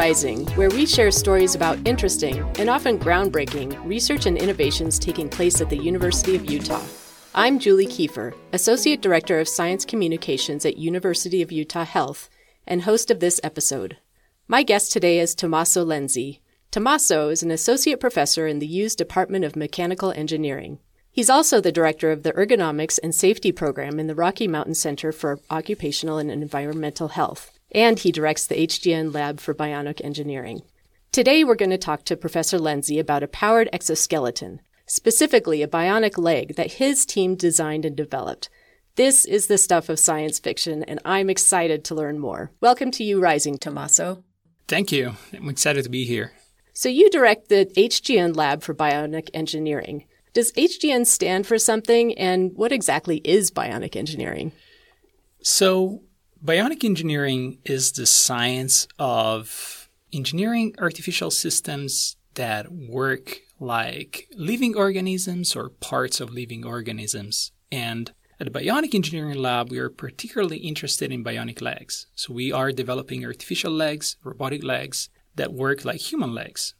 Rising, where we share stories about interesting and often groundbreaking research and innovations taking place at the University of Utah. I'm Julie Kiefer, Associate Director of Science Communications at University of Utah Health and host of this episode. My guest today is Tommaso Lenzi. Tommaso is an associate professor in the U's Department of Mechanical Engineering. He's also the director of the Ergonomics and Safety Program in the Rocky Mountain Center for Occupational and Environmental Health and he directs the HGN Lab for Bionic Engineering. Today, we're going to talk to Professor Lenzi about a powered exoskeleton, specifically a bionic leg that his team designed and developed. This is the stuff of science fiction, and I'm excited to learn more. Welcome to U, Rising, Tommaso. Thank you. I'm excited to be here. So, you direct the HGN Lab for Bionic Engineering. Does HGN stand for something, and what exactly is bionic engineering? So, Bionic engineering is the science of engineering artificial systems that work like living organisms or parts of living organisms. And at the Bionic Engineering Lab, we are particularly interested in bionic legs. So we are developing artificial legs, robotic legs that work like human legs.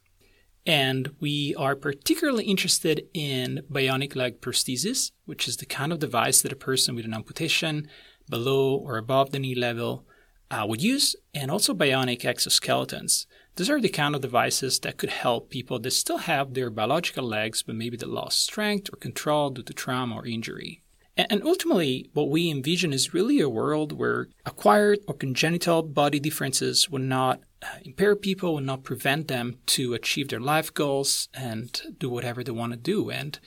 And we are particularly interested in bionic leg prosthesis, which is the kind of device that a person with an amputation below or above the knee level uh, would use, and also bionic exoskeletons. These are the kind of devices that could help people that still have their biological legs, but maybe they lost strength or control due to trauma or injury. And ultimately, what we envision is really a world where acquired or congenital body differences will not uh, impair people, will not prevent them to achieve their life goals and do whatever they want to do. And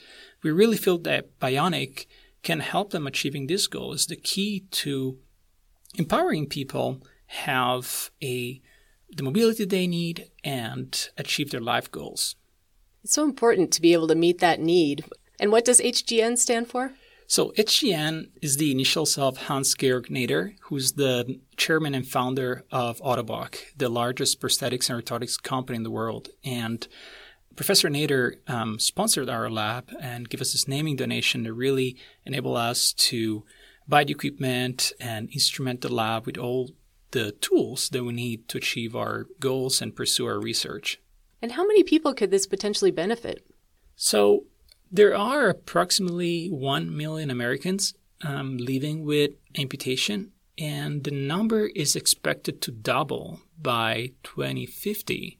we really feel that bionic can help them achieving this goal is the key to empowering people have a the mobility they need and achieve their life goals. It's so important to be able to meet that need. And what does HGN stand for? So HGN is the initials of Hans-Georg Nader, who's the chairman and founder of Ottobock, the largest prosthetics and orthotics company in the world. And Professor Nader um, sponsored our lab and gave us this naming donation to really enable us to buy the equipment and instrument the lab with all the tools that we need to achieve our goals and pursue our research. And how many people could this potentially benefit? So, there are approximately 1 million Americans um, living with amputation, and the number is expected to double by 2050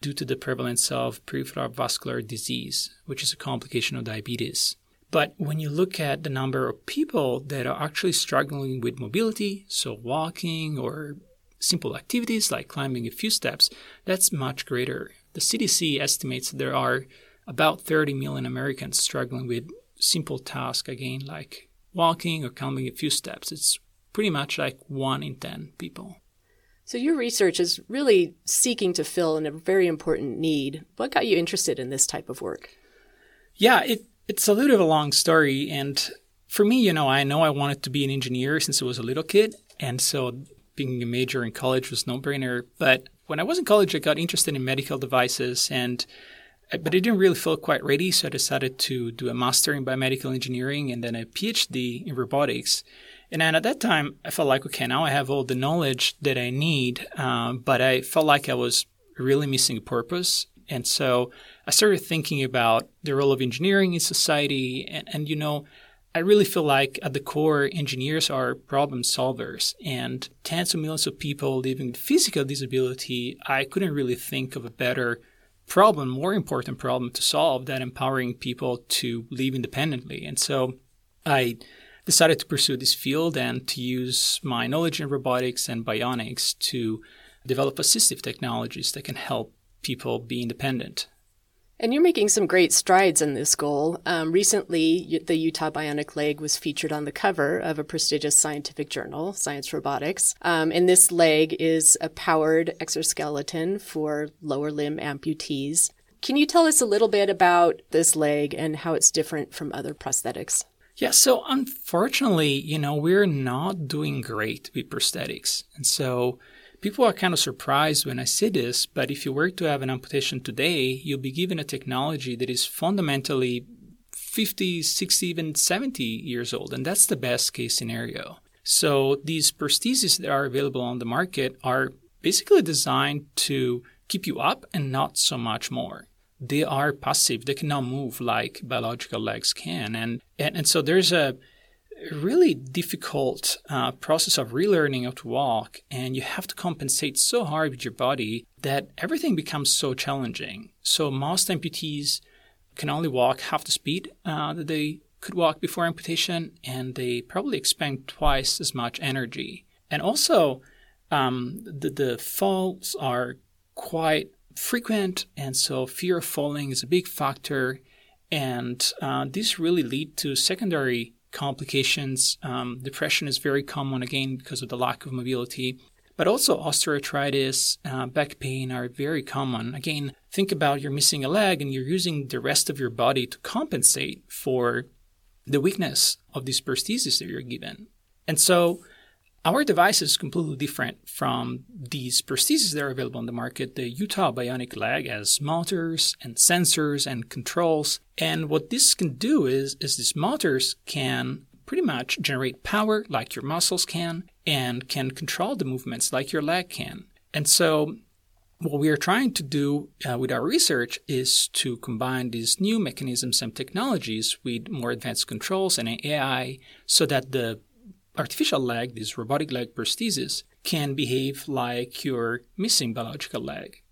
due to the prevalence of peripheral vascular disease, which is a complication of diabetes. But when you look at the number of people that are actually struggling with mobility, so walking or simple activities like climbing a few steps, that's much greater. The CDC estimates there are about 30 million Americans struggling with simple tasks, again, like walking or climbing a few steps. It's pretty much like one in 10 people. So, your research is really seeking to fill in a very important need. What got you interested in this type of work? Yeah, it, it's a little bit of a long story. And for me, you know, I know I wanted to be an engineer since I was a little kid. And so being a major in college was no brainer. But when I was in college, I got interested in medical devices and uh, but I didn't really feel quite ready, so I decided to do a master in biomedical engineering and then a PhD in robotics. And at that time, I felt like, okay, now I have all the knowledge that I need, um, but I felt like I was really missing a purpose. And so I started thinking about the role of engineering in society. And, and, you know, I really feel like at the core, engineers are problem solvers. And tens of millions of people living with physical disability, I couldn't really think of a better problem, more important problem to solve than empowering people to live independently. And so I decided to pursue this field and to use my knowledge in robotics and bionics to develop assistive technologies that can help people be independent. And you're making some great strides in this goal. Um, recently, the Utah Bionic Leg was featured on the cover of a prestigious scientific journal, Science Robotics. Um, and this leg is a powered exoskeleton for lower limb amputees. Can you tell us a little bit about this leg and how it's different from other prosthetics? Yeah, so unfortunately, you know, we're not doing great with prosthetics. And so people are kind of surprised when I say this, but if you were to have an amputation today, you'll be given a technology that is fundamentally 50, 60, even 70 years old. And that's the best case scenario. So these prostheses that are available on the market are basically designed to keep you up and not so much more. They are passive. They cannot move like biological legs can. And, and, and so there's a really difficult uh, process of relearning how to walk. And you have to compensate so hard with your body that everything becomes so challenging. So most amputees can only walk half the speed uh, that they could walk before amputation, and they probably expend twice as much energy. And also, um, the, the falls are quite frequent, and so fear of falling is a big factor. And uh, really lead to secondary complications. Um, depression is very common, again, because of the lack of mobility. But also, osteoarthritis, uh, back pain are very common. Again, think about you're missing a leg and you're using the rest of your body to compensate for the weakness of these prostheses that you're given. And so, our device is completely different from these prostheses that are available on the market. The Utah Bionic Leg has motors and sensors and controls. And what this can do is, is these motors can pretty much generate power like your muscles can and can control the movements like your leg can. And so what we are trying to do uh, with our research is to combine these new mechanisms and technologies with more advanced controls and AI so that the artificial leg, this robotic leg prosthesis, can behave like your missing biological leg.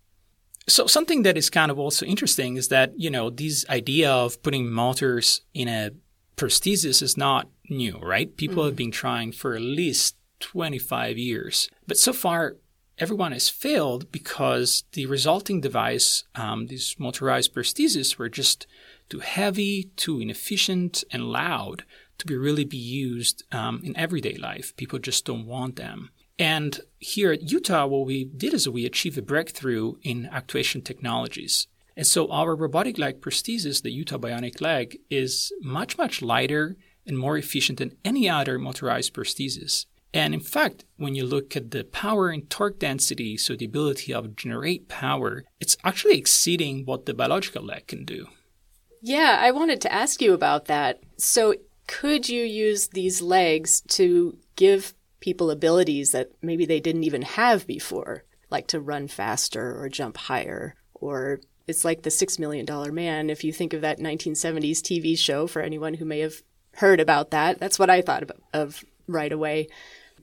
So something that is kind of also interesting is that, you know, this idea of putting motors in a prosthesis is not new, right? People mm-hmm. have been trying for at least 25 years. But so far, everyone has failed because the resulting device, um, these motorized prostheses, were just too heavy, too inefficient, and loud to be really be used um, in everyday life. People just don't want them. And here at Utah, what we did is we achieved a breakthrough in actuation technologies. And so our robotic leg prosthesis, the Utah Bionic Leg, is much, much lighter and more efficient than any other motorized prosthesis. And in fact, when you look at the power and torque density, so the ability of generate power, it's actually exceeding what the biological leg can do. Yeah, I wanted to ask you about that. So could you use these legs to give people abilities that maybe they didn't even have before, like to run faster or jump higher? Or it's like the Six Million Dollar Man. If you think of that 1970s TV show, for anyone who may have heard about that, that's what I thought of, of right away.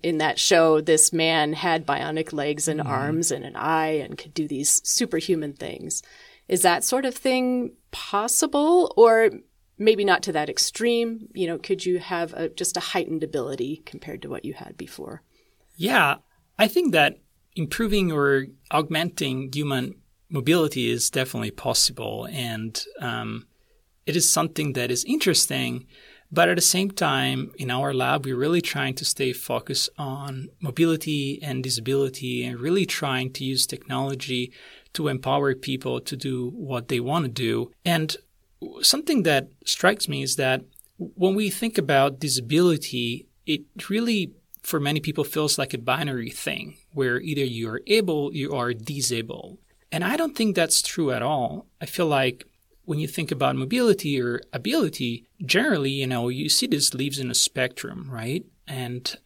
In that show, this man had bionic legs and mm-hmm. arms and an eye and could do these superhuman things. Is that sort of thing possible? Or maybe not to that extreme. You know, could you have a, just a heightened ability compared to what you had before? Yeah, I think that improving or augmenting human mobility is definitely possible, and um, it is something that is interesting. But at the same time, in our lab, we're really trying to stay focused on mobility and disability and really trying to use technology to empower people to do what they want to do. And something that strikes me is that when we think about disability, it really, for many people, feels like a binary thing where either you are able, you are disabled. And I don't think that's true at all. I feel like when you think about mobility or ability, generally, you know, you see this lives in a spectrum, right? And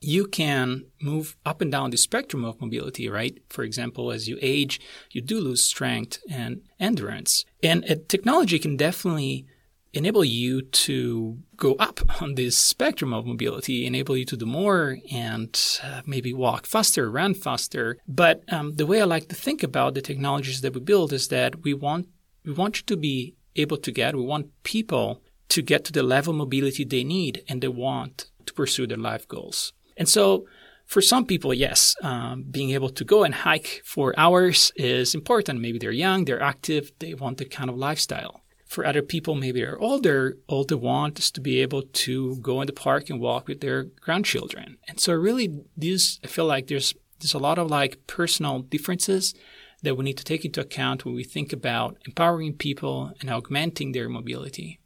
you can move up and down the spectrum of mobility, right? For example, as you age, you do lose strength and endurance. And technology can definitely enable you to go up on this spectrum of mobility, enable you to do more and uh, maybe walk faster, run faster. But um, the way I like to think about the technologies that we build is that we want we want you to be able to get, we want people to get to the level of mobility they need and they want to pursue their life goals. And so for some people, yes, um, being able to go and hike for hours is important. Maybe they're young, they're active, they want the kind of lifestyle. For other people, maybe they're older, all they want is to be able to go in the park and walk with their grandchildren. And so really these, I feel like there's, there's a lot of like personal differences that we need to take into account when we think about empowering people and augmenting their mobility.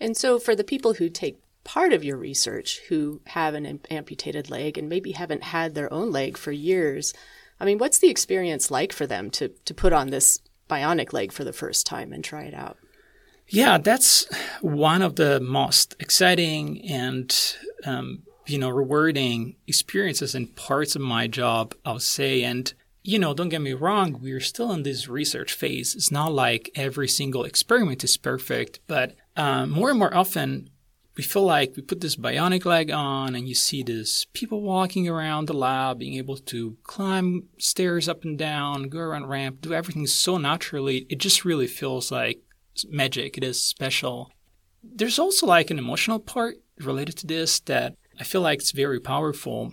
And so for the people who take part of your research who have an amputated leg and maybe haven't had their own leg for years. I mean, what's the experience like for them to, to put on this bionic leg for the first time and try it out? Yeah, that's one of the most exciting and um, you know rewarding experiences and parts of my job. I'll say, and you know, don't get me wrong, we're still in this research phase. It's not like every single experiment is perfect, but um, more and more often, we feel like we put this bionic leg on and you see this people walking around the lab, being able to climb stairs up and down, go around ramp, do everything so naturally. It just really feels like magic. It is special. There's also like an emotional part related to this that I feel like it's very powerful.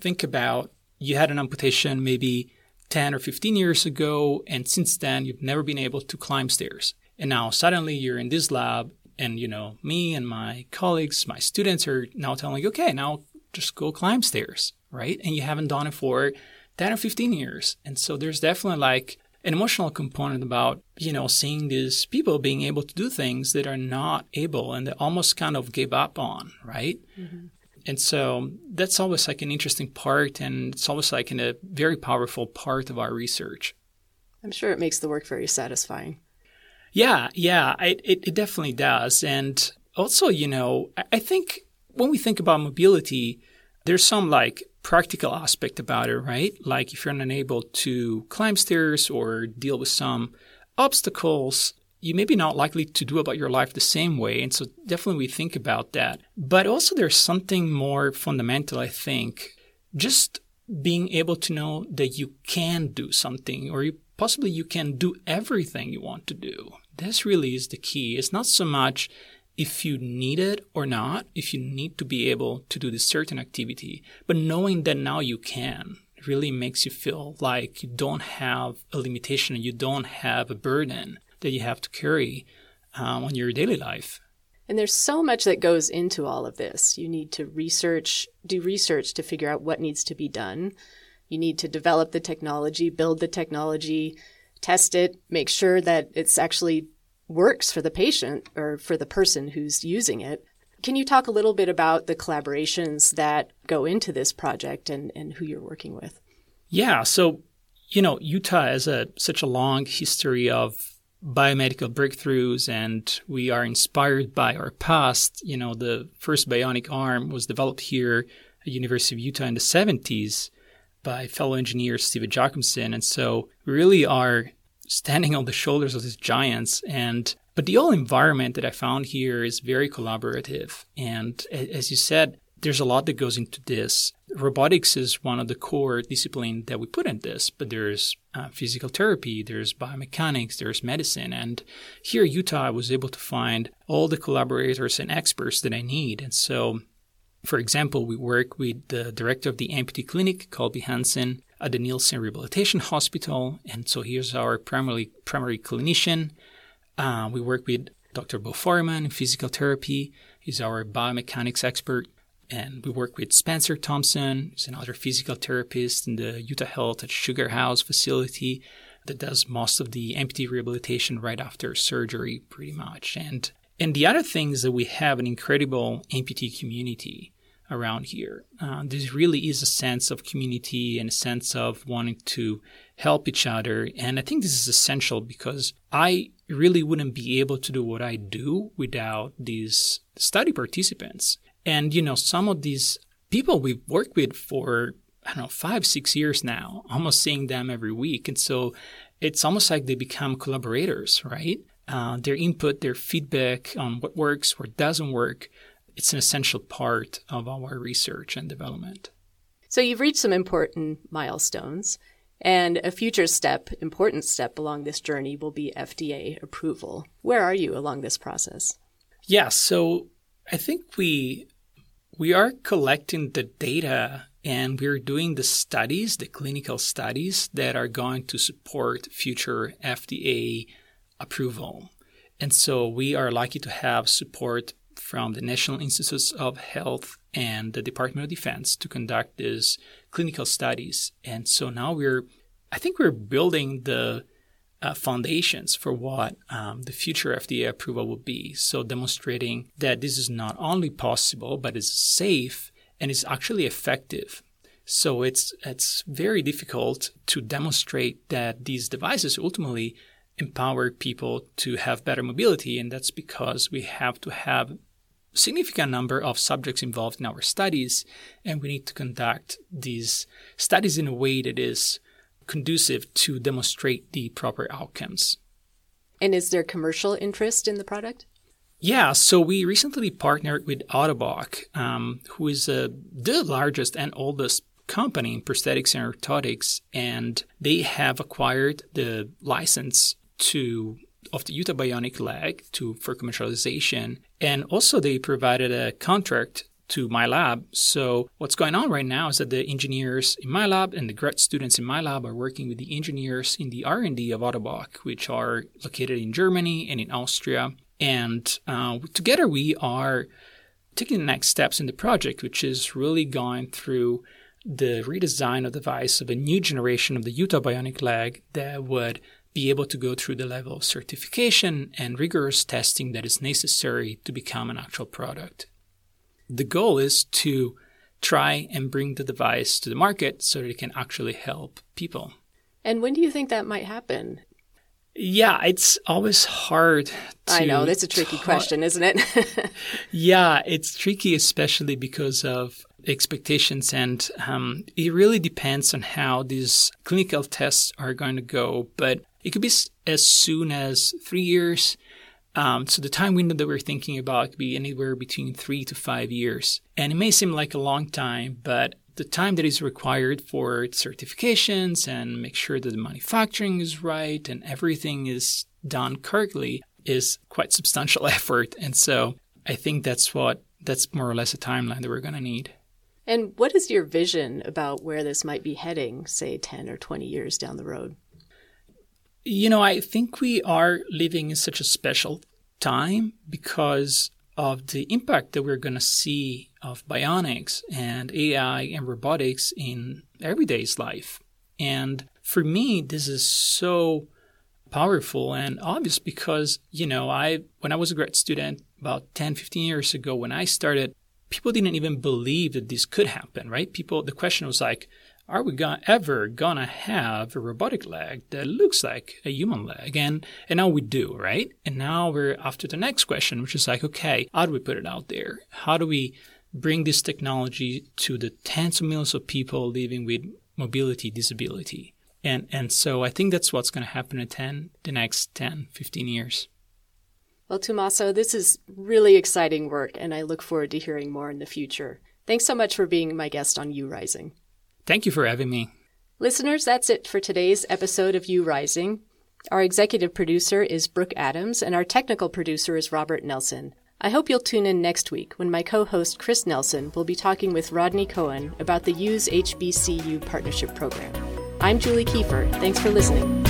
Think about you had an amputation maybe 10 or 15 years ago, and since then you've never been able to climb stairs. And now suddenly you're in this lab, and you know, me and my colleagues, my students are now telling you, okay, now just go climb stairs, right? And you haven't done it for 10 or 15 years. And so there's definitely like an emotional component about, you know, seeing these people being able to do things that are not able and they almost kind of gave up on, right? Mm-hmm. And so that's always like an interesting part, and it's always like a very powerful part of our research. I'm sure it makes the work very satisfying. Yeah, yeah, it, it, it definitely does. And also, you know, I think when we think about mobility, there's some like practical aspect about it, right? Like if you're unable to climb stairs or deal with some obstacles, you may be not likely to do about your life the same way. And so definitely we think about that. But also there's something more fundamental, I think. Just being able to know that you can do something or you, possibly you can do everything you want to do. This really is the key. It's not so much if you need it or not, if you need to be able to do this certain activity, but knowing that now you can really makes you feel like you don't have a limitation, and you don't have a burden that you have to carry um, on your daily life. And there's so much that goes into all of this. You need to research, do research to figure out what needs to be done. You need to develop the technology, build the technology, test it, make sure that it's actually works for the patient or for the person who's using it. Can you talk a little bit about the collaborations that go into this project and, and who you're working with? Yeah. So, you know, Utah has a such a long history of biomedical breakthroughs and we are inspired by our past. You know, the first bionic arm was developed here at University of Utah in the 70s by fellow engineer Steve Jacobsen. And so we really are standing on the shoulders of these giants and but the whole environment that I found here is very collaborative. And as you said, there's a lot that goes into this. Robotics is one of the core discipline that we put in this, but there's uh, physical therapy, there's biomechanics, there's medicine. And here Utah, I was able to find all the collaborators and experts that I need. And so, for example, we work with the director of the amputee clinic, Colby Hansen, at the Neilsen Rehabilitation Hospital. And so here's our primary, primary clinician. Uh, we work with Dr. Bo Foreman in physical therapy. He's our biomechanics expert. And we work with Spencer Thompson, who's another physical therapist in the Utah Health at Sugar House facility that does most of the amputee rehabilitation right after surgery, pretty much. And and the other thing is that we have an incredible amputee community around here. Uh, there really is a sense of community and a sense of wanting to help each other. And I think this is essential because I really wouldn't be able to do what I do without these study participants. And, you know, some of these people we've worked with for, I don't know, five, six years now, almost seeing them every week. And so it's almost like they become collaborators, right? Uh, their input, their feedback on what works, what doesn't work, it's an essential part of our research and development. So you've reached some important milestones. And a future step, important step along this journey will be FDA approval. Where are you along this process? Yeah, so I think we we are collecting the data and we're doing the studies, the clinical studies that are going to support future FDA approval. And so we are lucky to have support from the National Institutes of Health and the Department of Defense to conduct these clinical studies. And so now we're, I think we're building the uh, foundations for what um, the future FDA approval will be. So, demonstrating that this is not only possible, but is safe and is actually effective. So, it's, it's very difficult to demonstrate that these devices ultimately empower people to have better mobility. And that's because we have to have significant number of subjects involved in our studies. And we need to conduct these studies in a way that is conducive to demonstrate the proper outcomes. And is there commercial interest in the product? Yeah, so we recently partnered with Ottobock, um, who is uh, the largest and oldest company in prosthetics and orthotics, and they have acquired the license to of the Utah Bionic leg to for commercialization, and also they provided a contract to my lab. So what's going on right now is that the engineers in my lab and the grad students in my lab are working with the engineers in the R&D of Ottobock, which are located in Germany and in Austria. And uh, together we are taking the next steps in the project, which is really going through the redesign of the device of a new generation of the Utah Bionic leg that would be able to go through the level of certification and rigorous testing that is necessary to become an actual product. The goal is to try and bring the device to the market so that it can actually help people. And when do you think that might happen? Yeah, it's always hard. I know that's a tricky ta- question, isn't it? yeah, it's tricky, especially because of expectations, and um, it really depends on how these clinical tests are going to go. But it could be as soon as three years. Um, so the time window that we're thinking about could be anywhere between three to five years, and it may seem like a long time, but the time that is required for certifications and make sure that the manufacturing is right and everything is done correctly is quite substantial effort. And so I think that's what that's more or less a timeline that we're going to need. And what is your vision about where this might be heading, say 10 or 20 years down the road? You know, I think we are living in such a special time because of the impact that we're going to see of bionics and AI and robotics in everyday's life. And for me, this is so powerful and obvious because, you know, I when I was a grad student about 10, 15 years ago when I started, people didn't even believe that this could happen, right? People the question was like, are we gonna, ever gonna have a robotic leg that looks like a human leg? And, and now we do, right? And now we're after the next question, which is like, okay, how do we put it out there? How do we bring this technology to the tens of millions of people living with mobility disability? And, and so I think that's what's to happen in 10, the next 10, 15 years. Well, Tommaso, this is really exciting work, and I look forward to hearing more in the future. Thanks so much for being my guest on U Rising. Thank you for having me. Listeners, that's it for today's episode of U Rising. Our executive producer is Brooke Adams, and our technical producer is Robert Nelson. I hope you'll tune in next week when my co host Chris Nelson will be talking with Rodney Cohen about the U's HBCU Partnership Program. I'm Julie Kiefer. Thanks for listening.